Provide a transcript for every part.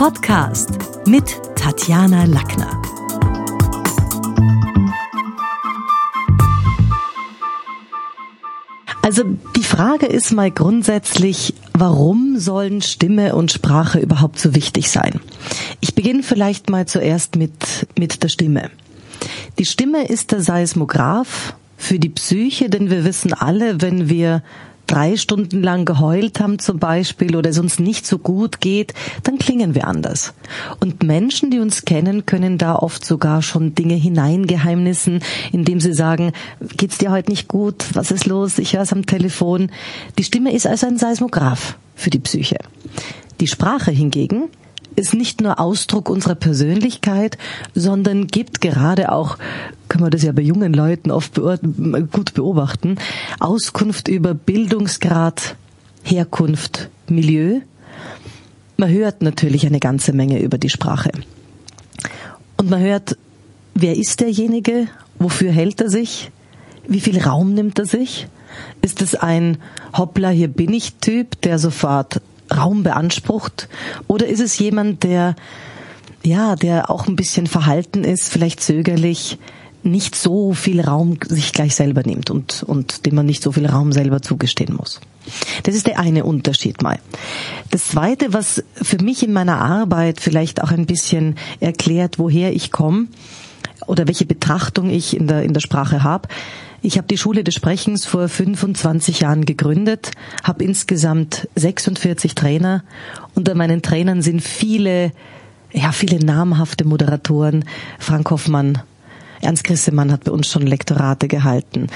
Podcast mit Tatjana Lackner. Also die Frage ist mal grundsätzlich, warum sollen Stimme und Sprache überhaupt so wichtig sein? Ich beginne vielleicht mal zuerst mit, mit der Stimme. Die Stimme ist der Seismograph für die Psyche, denn wir wissen alle, wenn wir drei Stunden lang geheult haben zum Beispiel oder es uns nicht so gut geht, dann klingen wir anders. Und Menschen, die uns kennen, können da oft sogar schon Dinge hineingeheimnissen, indem sie sagen, geht's dir heute nicht gut? Was ist los? Ich höre es am Telefon. Die Stimme ist also ein Seismograph für die Psyche. Die Sprache hingegen ist nicht nur Ausdruck unserer Persönlichkeit, sondern gibt gerade auch, können wir das ja bei jungen Leuten oft gut beobachten, Auskunft über Bildungsgrad, Herkunft, Milieu. Man hört natürlich eine ganze Menge über die Sprache. Und man hört, wer ist derjenige, wofür hält er sich, wie viel Raum nimmt er sich? Ist es ein Hoppla, hier bin ich Typ, der sofort Raum beansprucht? Oder ist es jemand, der, ja, der auch ein bisschen verhalten ist, vielleicht zögerlich, nicht so viel Raum sich gleich selber nimmt und, und dem man nicht so viel Raum selber zugestehen muss. Das ist der eine Unterschied mal. Das zweite, was für mich in meiner Arbeit vielleicht auch ein bisschen erklärt, woher ich komme oder welche Betrachtung ich in der, in der Sprache habe, ich habe die Schule des Sprechens vor 25 Jahren gegründet, habe insgesamt 46 Trainer. Unter meinen Trainern sind viele, ja, viele namhafte Moderatoren. Frank Hoffmann, Ernst Grissemann hat bei uns schon Lektorate gehalten.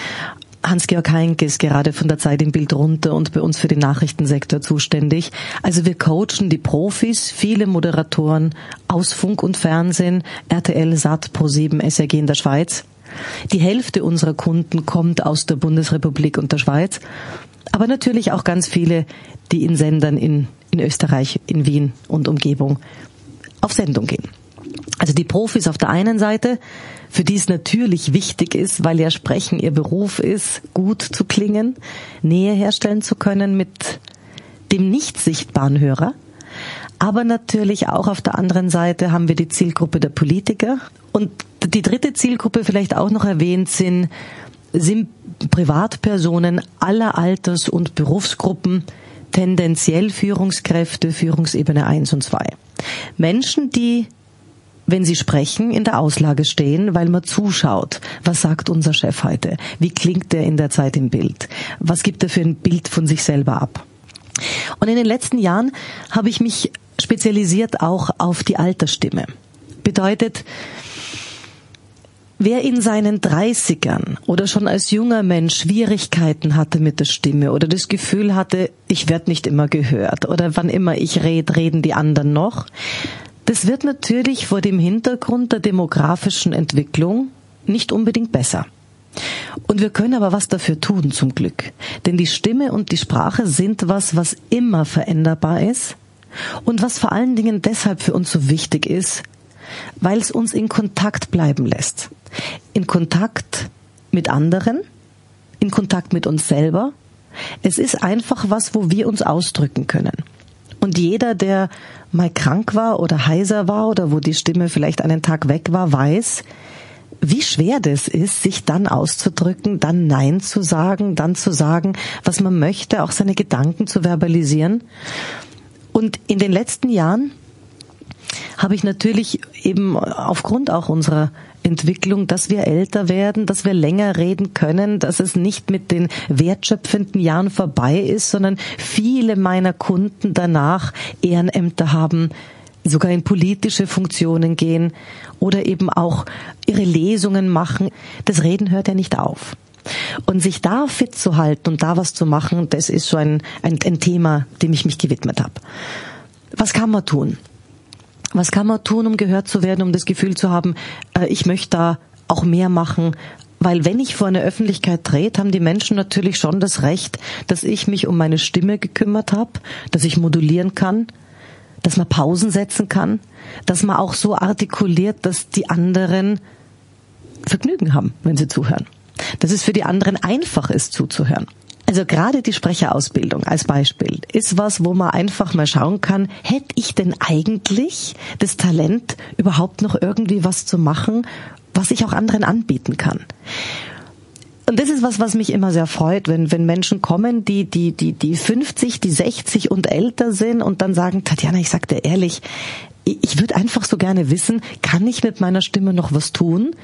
Hans-Georg Heinke ist gerade von der Zeit im Bild runter und bei uns für den Nachrichtensektor zuständig. Also wir coachen die Profis, viele Moderatoren aus Funk und Fernsehen, RTL, SAT, Pro7, SRG in der Schweiz. Die Hälfte unserer Kunden kommt aus der Bundesrepublik und der Schweiz, aber natürlich auch ganz viele, die in Sendern in, in Österreich, in Wien und Umgebung auf Sendung gehen. Also die Profis auf der einen Seite, für die es natürlich wichtig ist, weil ja Sprechen ihr Beruf ist, gut zu klingen, Nähe herstellen zu können mit dem nicht sichtbaren Hörer. Aber natürlich auch auf der anderen Seite haben wir die Zielgruppe der Politiker. Und die dritte Zielgruppe vielleicht auch noch erwähnt sind, sind Privatpersonen aller Alters- und Berufsgruppen, tendenziell Führungskräfte, Führungsebene 1 und 2. Menschen, die wenn sie sprechen, in der Auslage stehen, weil man zuschaut. Was sagt unser Chef heute? Wie klingt der in der Zeit im Bild? Was gibt er für ein Bild von sich selber ab? Und in den letzten Jahren habe ich mich spezialisiert auch auf die Altersstimme. Bedeutet, Wer in seinen Dreißigern oder schon als junger Mensch Schwierigkeiten hatte mit der Stimme oder das Gefühl hatte, ich werde nicht immer gehört oder wann immer ich rede, reden die anderen noch, das wird natürlich vor dem Hintergrund der demografischen Entwicklung nicht unbedingt besser. Und wir können aber was dafür tun, zum Glück. Denn die Stimme und die Sprache sind was, was immer veränderbar ist und was vor allen Dingen deshalb für uns so wichtig ist, weil es uns in Kontakt bleiben lässt. In Kontakt mit anderen, in Kontakt mit uns selber. Es ist einfach was, wo wir uns ausdrücken können. Und jeder, der mal krank war oder heiser war oder wo die Stimme vielleicht einen Tag weg war, weiß, wie schwer das ist, sich dann auszudrücken, dann Nein zu sagen, dann zu sagen, was man möchte, auch seine Gedanken zu verbalisieren. Und in den letzten Jahren habe ich natürlich eben aufgrund auch unserer Entwicklung, dass wir älter werden, dass wir länger reden können, dass es nicht mit den wertschöpfenden Jahren vorbei ist, sondern viele meiner Kunden danach Ehrenämter haben, sogar in politische Funktionen gehen oder eben auch ihre Lesungen machen. Das Reden hört ja nicht auf. Und sich da fit zu halten und da was zu machen, das ist so ein, ein, ein Thema, dem ich mich gewidmet habe. Was kann man tun? Was kann man tun, um gehört zu werden, um das Gefühl zu haben, äh, ich möchte da auch mehr machen, weil wenn ich vor eine Öffentlichkeit trete, haben die Menschen natürlich schon das Recht, dass ich mich um meine Stimme gekümmert habe, dass ich modulieren kann, dass man Pausen setzen kann, dass man auch so artikuliert, dass die anderen Vergnügen haben, wenn sie zuhören. Dass es für die anderen einfach ist zuzuhören. Also gerade die Sprecherausbildung als Beispiel ist was, wo man einfach mal schauen kann, hätte ich denn eigentlich das Talent, überhaupt noch irgendwie was zu machen, was ich auch anderen anbieten kann? Und das ist was, was mich immer sehr freut, wenn, wenn Menschen kommen, die, die, die, die 50, die 60 und älter sind und dann sagen, Tatjana, ich sag dir ehrlich, ich würde einfach so gerne wissen, kann ich mit meiner Stimme noch was tun?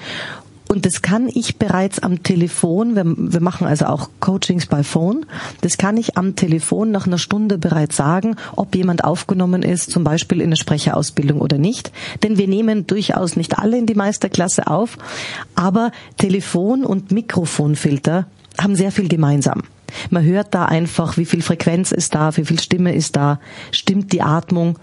Und das kann ich bereits am Telefon, wir, wir, machen also auch Coachings by Phone, das kann ich am Telefon nach einer Stunde bereits sagen, ob jemand aufgenommen ist, zum Beispiel in eine Sprecherausbildung oder nicht. Denn wir nehmen durchaus nicht alle in die Meisterklasse auf, aber Telefon- und Mikrofonfilter haben sehr viel gemeinsam. Man hört da einfach, wie viel Frequenz ist da, wie viel Stimme ist da, stimmt die Atmung.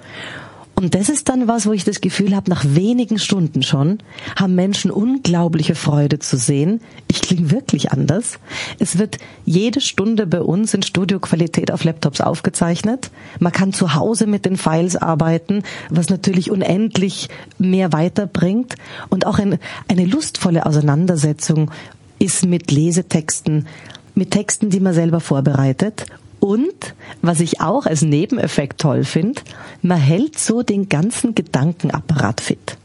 Und das ist dann was, wo ich das Gefühl habe, nach wenigen Stunden schon haben Menschen unglaubliche Freude zu sehen. Ich klinge wirklich anders. Es wird jede Stunde bei uns in Studioqualität auf Laptops aufgezeichnet. Man kann zu Hause mit den Files arbeiten, was natürlich unendlich mehr weiterbringt. Und auch ein, eine lustvolle Auseinandersetzung ist mit Lesetexten, mit Texten, die man selber vorbereitet und was ich auch als Nebeneffekt toll finde, man hält so den ganzen Gedankenapparat fit.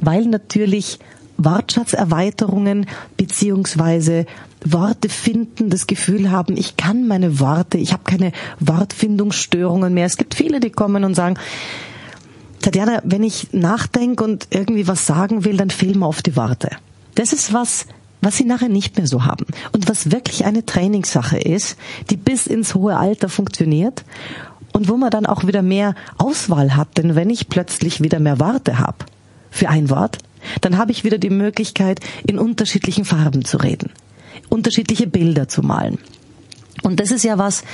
Weil natürlich Wortschatzerweiterungen beziehungsweise Worte finden, das Gefühl haben, ich kann meine Worte, ich habe keine Wortfindungsstörungen mehr. Es gibt viele, die kommen und sagen, Tatjana, wenn ich nachdenke und irgendwie was sagen will, dann fehlen mir oft die Worte. Das ist was, was sie nachher nicht mehr so haben und was wirklich eine Trainingssache ist, die bis ins hohe Alter funktioniert und wo man dann auch wieder mehr Auswahl hat, denn wenn ich plötzlich wieder mehr Worte habe für ein Wort, dann habe ich wieder die Möglichkeit, in unterschiedlichen Farben zu reden, unterschiedliche Bilder zu malen. Und das ist ja was,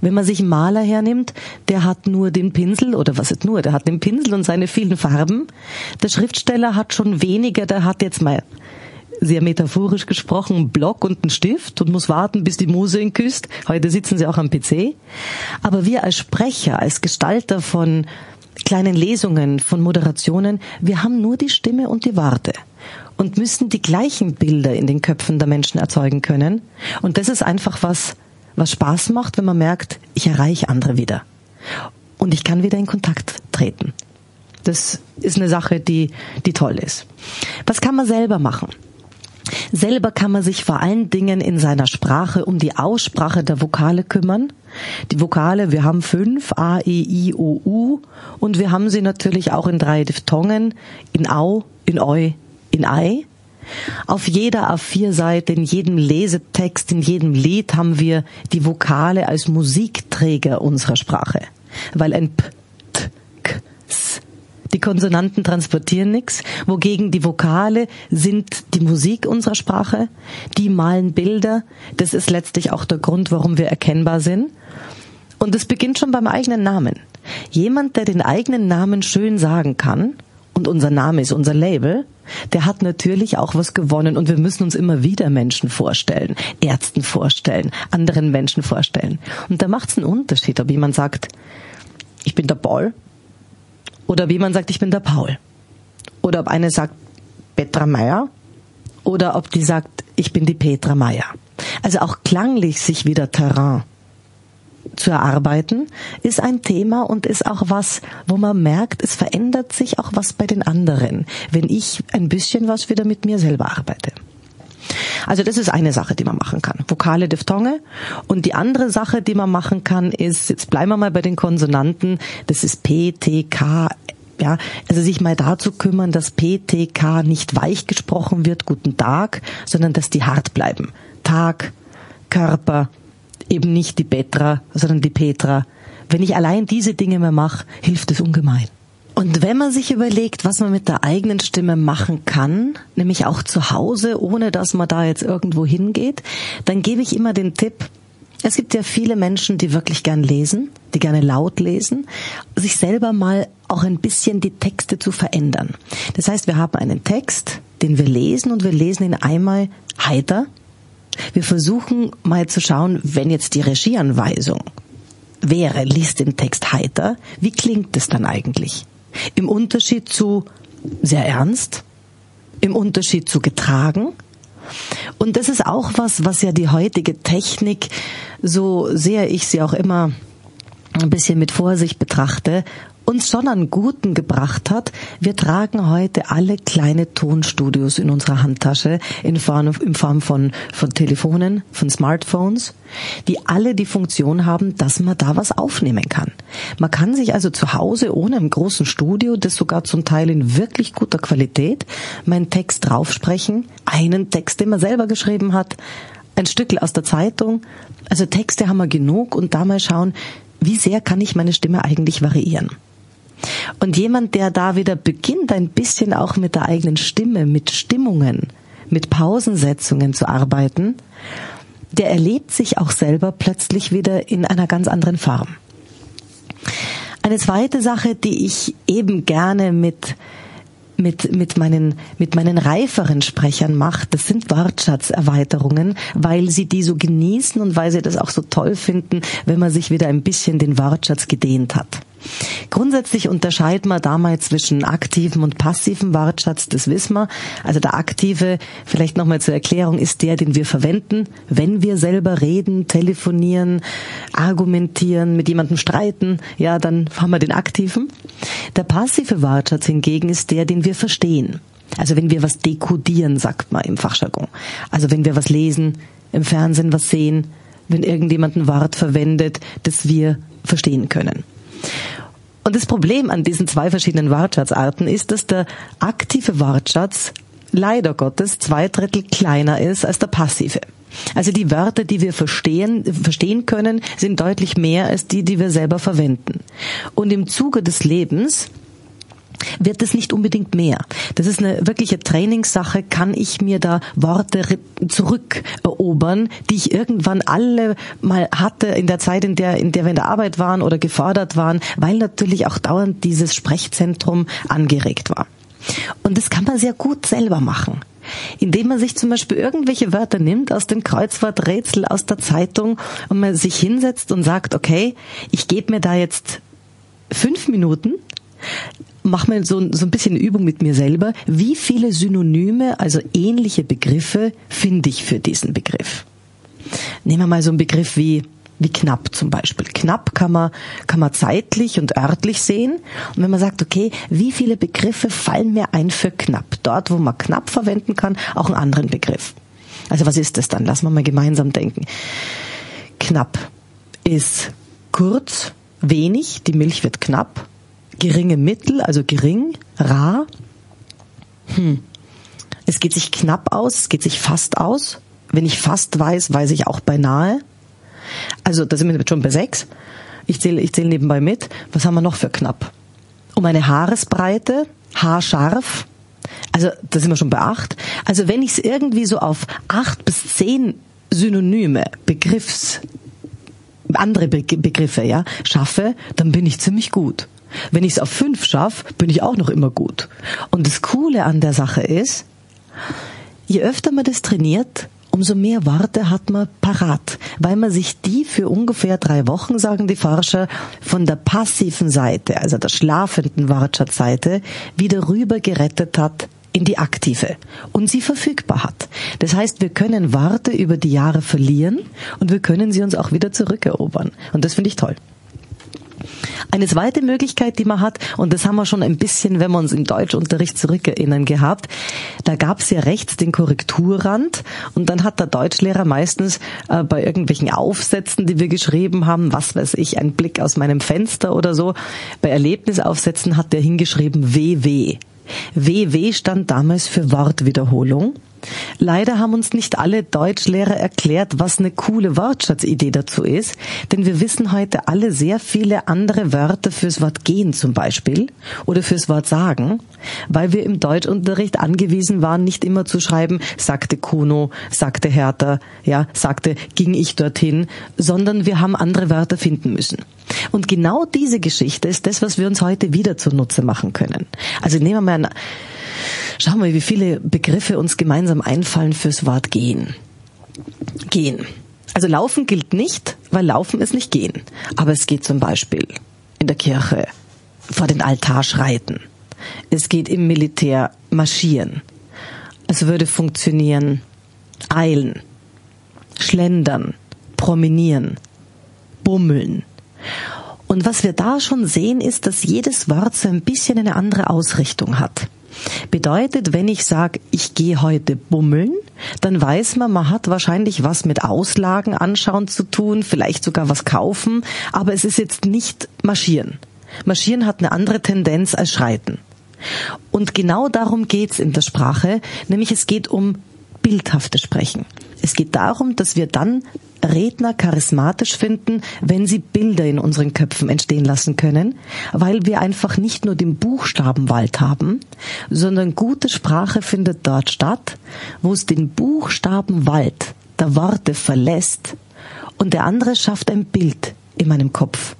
wenn man sich einen Maler hernimmt, der hat nur den Pinsel, oder was ist nur, der hat den Pinsel und seine vielen Farben. Der Schriftsteller hat schon weniger, der hat jetzt mal sehr metaphorisch gesprochen, einen Block und einen Stift und muss warten, bis die Muse ihn küsst. Heute sitzen sie auch am PC. Aber wir als Sprecher, als Gestalter von kleinen Lesungen, von Moderationen, wir haben nur die Stimme und die Worte und müssen die gleichen Bilder in den Köpfen der Menschen erzeugen können. Und das ist einfach was, was Spaß macht, wenn man merkt, ich erreiche andere wieder. Und ich kann wieder in Kontakt treten. Das ist eine Sache, die, die toll ist. Was kann man selber machen? Selber kann man sich vor allen Dingen in seiner Sprache um die Aussprache der Vokale kümmern. Die Vokale, wir haben fünf, A, E, I, O, U, und wir haben sie natürlich auch in drei Diphthongen, in Au, in Eu, in Ei. Auf jeder A4-Seite, in jedem Lesetext, in jedem Lied haben wir die Vokale als Musikträger unserer Sprache. Weil ein P, T, K, S, die Konsonanten transportieren nichts, wogegen die Vokale sind die Musik unserer Sprache, die malen Bilder. Das ist letztlich auch der Grund, warum wir erkennbar sind. Und es beginnt schon beim eigenen Namen. Jemand, der den eigenen Namen schön sagen kann, und unser Name ist unser Label, der hat natürlich auch was gewonnen und wir müssen uns immer wieder Menschen vorstellen, Ärzten vorstellen, anderen Menschen vorstellen. Und da macht es einen Unterschied, ob jemand sagt, ich bin der Paul oder wie man sagt, ich bin der Paul. Oder ob eine sagt Petra Meier oder ob die sagt, ich bin die Petra Meier. Also auch klanglich sich wieder Terrain zu erarbeiten, ist ein Thema und ist auch was, wo man merkt, es verändert sich auch was bei den anderen, wenn ich ein bisschen was wieder mit mir selber arbeite. Also das ist eine Sache, die man machen kann. Vokale, Diphthonge. Und die andere Sache, die man machen kann, ist, jetzt bleiben wir mal bei den Konsonanten, das ist P, T, K, ja, also sich mal dazu kümmern, dass P, T, K nicht weich gesprochen wird, guten Tag, sondern dass die hart bleiben. Tag, Körper, eben nicht die Petra, sondern die Petra. Wenn ich allein diese Dinge mehr mache, hilft es ungemein. Und wenn man sich überlegt, was man mit der eigenen Stimme machen kann, nämlich auch zu Hause, ohne dass man da jetzt irgendwo hingeht, dann gebe ich immer den Tipp, es gibt ja viele Menschen, die wirklich gern lesen, die gerne laut lesen, sich selber mal auch ein bisschen die Texte zu verändern. Das heißt, wir haben einen Text, den wir lesen und wir lesen ihn einmal heiter. Wir versuchen mal zu schauen, wenn jetzt die Regieanweisung wäre, liest den Text heiter, wie klingt es dann eigentlich? Im Unterschied zu sehr ernst, im Unterschied zu getragen. Und das ist auch was, was ja die heutige Technik, so sehr ich sie auch immer ein bisschen mit Vorsicht betrachte, uns schon an Guten gebracht hat. Wir tragen heute alle kleine Tonstudios in unserer Handtasche in Form, in Form von, von Telefonen, von Smartphones, die alle die Funktion haben, dass man da was aufnehmen kann. Man kann sich also zu Hause ohne einem großen Studio, das sogar zum Teil in wirklich guter Qualität, meinen Text draufsprechen, einen Text, den man selber geschrieben hat, ein Stückel aus der Zeitung. Also Texte haben wir genug und da mal schauen, wie sehr kann ich meine Stimme eigentlich variieren. Und jemand, der da wieder beginnt, ein bisschen auch mit der eigenen Stimme, mit Stimmungen, mit Pausensetzungen zu arbeiten, der erlebt sich auch selber plötzlich wieder in einer ganz anderen Form. Eine zweite Sache, die ich eben gerne mit mit, mit, meinen, mit meinen reiferen Sprechern mache, das sind Wortschatzerweiterungen, weil sie die so genießen und weil sie das auch so toll finden, wenn man sich wieder ein bisschen den Wortschatz gedehnt hat. Grundsätzlich unterscheiden wir damals zwischen aktivem und passivem Wortschatz, das wissen wir. Also der aktive, vielleicht nochmal zur Erklärung, ist der, den wir verwenden, wenn wir selber reden, telefonieren, argumentieren, mit jemandem streiten, ja, dann haben wir den aktiven. Der passive Wortschatz hingegen ist der, den wir verstehen. Also wenn wir was dekodieren, sagt man im Fachjargon. Also wenn wir was lesen, im Fernsehen was sehen, wenn irgendjemand ein Wort verwendet, das wir verstehen können. Und das Problem an diesen zwei verschiedenen Wortschatzarten ist, dass der aktive Wortschatz leider Gottes zwei Drittel kleiner ist als der passive. Also die Wörter, die wir verstehen, verstehen können, sind deutlich mehr als die, die wir selber verwenden. Und im Zuge des Lebens wird es nicht unbedingt mehr. Das ist eine wirkliche Trainingssache. Kann ich mir da Worte zurückerobern, die ich irgendwann alle mal hatte in der Zeit, in der, in der wir in der Arbeit waren oder gefordert waren, weil natürlich auch dauernd dieses Sprechzentrum angeregt war. Und das kann man sehr gut selber machen indem man sich zum Beispiel irgendwelche Wörter nimmt aus dem Kreuzworträtsel aus der Zeitung und man sich hinsetzt und sagt, okay, ich gebe mir da jetzt fünf Minuten mach mal so, so ein bisschen Übung mit mir selber. Wie viele Synonyme, also ähnliche Begriffe, finde ich für diesen Begriff? Nehmen wir mal so einen Begriff wie wie knapp zum Beispiel. Knapp kann man, kann man zeitlich und örtlich sehen. Und wenn man sagt, okay, wie viele Begriffe fallen mir ein für knapp? Dort, wo man knapp verwenden kann, auch einen anderen Begriff. Also was ist das dann? Lass mal mal gemeinsam denken. Knapp ist kurz, wenig, die Milch wird knapp geringe Mittel, also gering, rar. Hm. Es geht sich knapp aus, es geht sich fast aus. Wenn ich fast weiß, weiß ich auch beinahe. Also da sind wir schon bei sechs. Ich zähle ich zähle nebenbei mit. Was haben wir noch für knapp? Um eine Haaresbreite, haarscharf. Also da sind wir schon bei acht. Also wenn ich es irgendwie so auf acht bis zehn Synonyme, Begriffs, andere Begriffe, ja, schaffe, dann bin ich ziemlich gut. Wenn ich es auf fünf schaffe, bin ich auch noch immer gut. Und das Coole an der Sache ist, je öfter man das trainiert, umso mehr Worte hat man parat, weil man sich die für ungefähr drei Wochen, sagen die Forscher, von der passiven Seite, also der schlafenden Wortschatzseite, wieder rüber gerettet hat in die aktive und sie verfügbar hat. Das heißt, wir können Worte über die Jahre verlieren und wir können sie uns auch wieder zurückerobern. Und das finde ich toll. Eine zweite Möglichkeit, die man hat, und das haben wir schon ein bisschen, wenn wir uns im Deutschunterricht zurückerinnern gehabt, da gab es ja rechts den Korrekturrand. Und dann hat der Deutschlehrer meistens äh, bei irgendwelchen Aufsätzen, die wir geschrieben haben, was weiß ich, ein Blick aus meinem Fenster oder so, bei Erlebnisaufsätzen hat der hingeschrieben WW. WW stand damals für Wortwiederholung Leider haben uns nicht alle Deutschlehrer erklärt, was eine coole Wortschatzidee dazu ist, denn wir wissen heute alle sehr viele andere Wörter fürs Wort gehen zum Beispiel oder fürs Wort sagen, weil wir im Deutschunterricht angewiesen waren, nicht immer zu schreiben, sagte Kuno, sagte Hertha, ja, sagte, ging ich dorthin, sondern wir haben andere Wörter finden müssen. Und genau diese Geschichte ist das, was wir uns heute wieder zunutze machen können. Also nehmen wir mal ein Schauen wir, wie viele Begriffe uns gemeinsam einfallen fürs Wort gehen. Gehen. Also laufen gilt nicht, weil laufen ist nicht gehen. Aber es geht zum Beispiel in der Kirche vor den Altar schreiten. Es geht im Militär marschieren. Es würde funktionieren eilen, schlendern, promenieren, bummeln. Und was wir da schon sehen, ist, dass jedes Wort so ein bisschen eine andere Ausrichtung hat. Bedeutet, wenn ich sage, ich gehe heute bummeln, dann weiß man, man hat wahrscheinlich was mit Auslagen anschauen zu tun, vielleicht sogar was kaufen, aber es ist jetzt nicht marschieren. Marschieren hat eine andere Tendenz als schreiten. Und genau darum geht's in der Sprache, nämlich es geht um bildhaftes Sprechen. Es geht darum, dass wir dann Redner charismatisch finden, wenn sie Bilder in unseren Köpfen entstehen lassen können, weil wir einfach nicht nur den Buchstabenwald haben, sondern gute Sprache findet dort statt, wo es den Buchstabenwald der Worte verlässt und der andere schafft ein Bild in meinem Kopf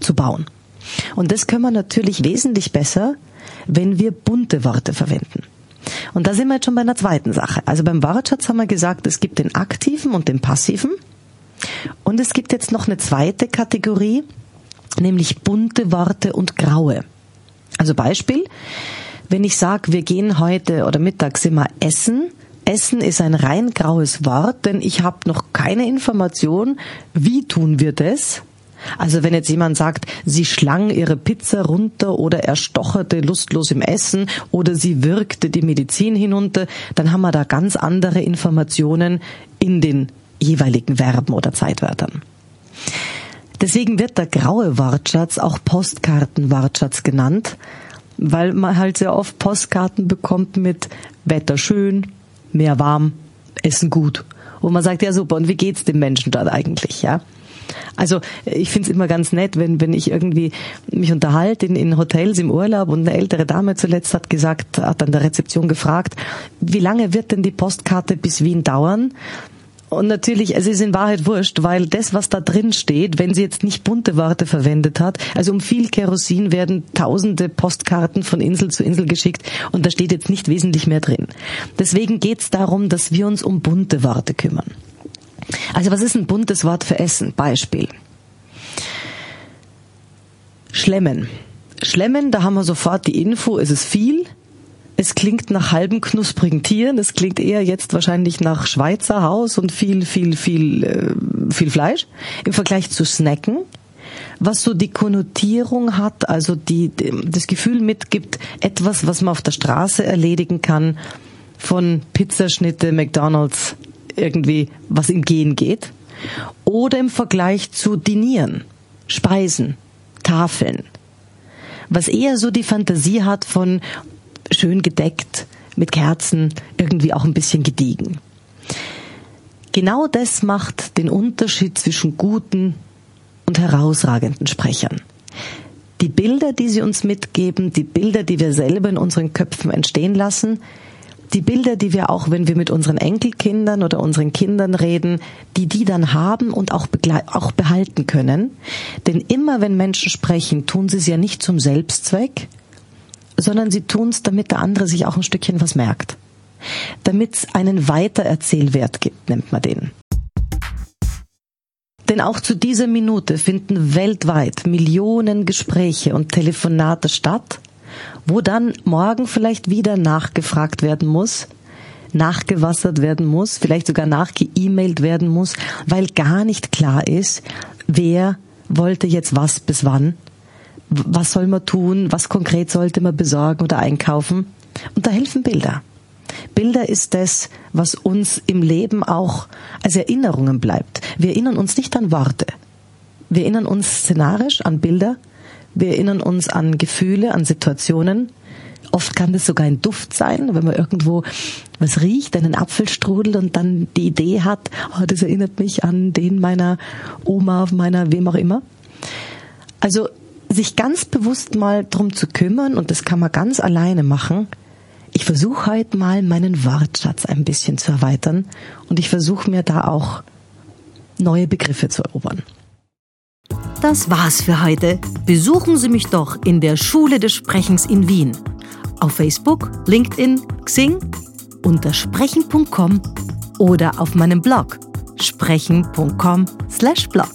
zu bauen. Und das können wir natürlich wesentlich besser, wenn wir bunte Worte verwenden. Und da sind wir jetzt schon bei einer zweiten Sache. Also beim Wortschatz haben wir gesagt, es gibt den aktiven und den passiven. Und es gibt jetzt noch eine zweite Kategorie, nämlich bunte Worte und graue. Also Beispiel, wenn ich sage, wir gehen heute oder mittags immer essen, Essen ist ein rein graues Wort, denn ich habe noch keine Information, wie tun wir das, also wenn jetzt jemand sagt, sie schlang ihre Pizza runter oder er stocherte lustlos im Essen oder sie wirkte die Medizin hinunter, dann haben wir da ganz andere Informationen in den jeweiligen Verben oder Zeitwörtern. Deswegen wird der graue Wortschatz auch Postkartenwortschatz genannt, weil man halt sehr oft Postkarten bekommt mit Wetter schön, mehr warm, Essen gut. Wo man sagt, ja super, und wie geht's dem Menschen dort eigentlich, ja? Also ich finde es immer ganz nett, wenn, wenn ich irgendwie mich unterhalte in, in Hotels im Urlaub und eine ältere Dame zuletzt hat gesagt, hat an der Rezeption gefragt, wie lange wird denn die Postkarte bis Wien dauern? Und natürlich, es ist in Wahrheit wurscht, weil das, was da drin steht, wenn sie jetzt nicht bunte Worte verwendet hat, also um viel Kerosin werden tausende Postkarten von Insel zu Insel geschickt und da steht jetzt nicht wesentlich mehr drin. Deswegen geht es darum, dass wir uns um bunte Worte kümmern. Also was ist ein buntes Wort für Essen? Beispiel. Schlemmen. Schlemmen, da haben wir sofort die Info, es ist viel. Es klingt nach halben knusprigen Tieren. Es klingt eher jetzt wahrscheinlich nach Schweizer Haus und viel, viel, viel, äh, viel Fleisch. Im Vergleich zu Snacken, was so die Konnotierung hat, also die, das Gefühl mitgibt, etwas, was man auf der Straße erledigen kann, von Pizzaschnitte, McDonalds, irgendwie was im Gehen geht. Oder im Vergleich zu Dinieren, Speisen, Tafeln. Was eher so die Fantasie hat von schön gedeckt, mit Kerzen, irgendwie auch ein bisschen gediegen. Genau das macht den Unterschied zwischen guten und herausragenden Sprechern. Die Bilder, die sie uns mitgeben, die Bilder, die wir selber in unseren Köpfen entstehen lassen, die Bilder, die wir auch, wenn wir mit unseren Enkelkindern oder unseren Kindern reden, die die dann haben und auch, auch behalten können. Denn immer wenn Menschen sprechen, tun sie es ja nicht zum Selbstzweck, sondern sie tun es, damit der andere sich auch ein Stückchen was merkt. Damit es einen Weitererzählwert gibt, nennt man den. Denn auch zu dieser Minute finden weltweit Millionen Gespräche und Telefonate statt, wo dann morgen vielleicht wieder nachgefragt werden muss, nachgewassert werden muss, vielleicht sogar nachgeemailt werden muss, weil gar nicht klar ist, wer wollte jetzt was bis wann, was soll man tun, was konkret sollte man besorgen oder einkaufen. Und da helfen Bilder. Bilder ist das, was uns im Leben auch als Erinnerungen bleibt. Wir erinnern uns nicht an Worte. Wir erinnern uns szenarisch an Bilder wir erinnern uns an Gefühle, an Situationen. Oft kann das sogar ein Duft sein, wenn man irgendwo was riecht, einen Apfelstrudel und dann die Idee hat, oh, das erinnert mich an den meiner Oma, meiner wem auch immer. Also sich ganz bewusst mal drum zu kümmern und das kann man ganz alleine machen. Ich versuche heute mal meinen Wortschatz ein bisschen zu erweitern und ich versuche mir da auch neue Begriffe zu erobern. Das war's für heute. Besuchen Sie mich doch in der Schule des Sprechens in Wien. Auf Facebook, LinkedIn, Xing, unter sprechen.com oder auf meinem Blog sprechen.com/blog.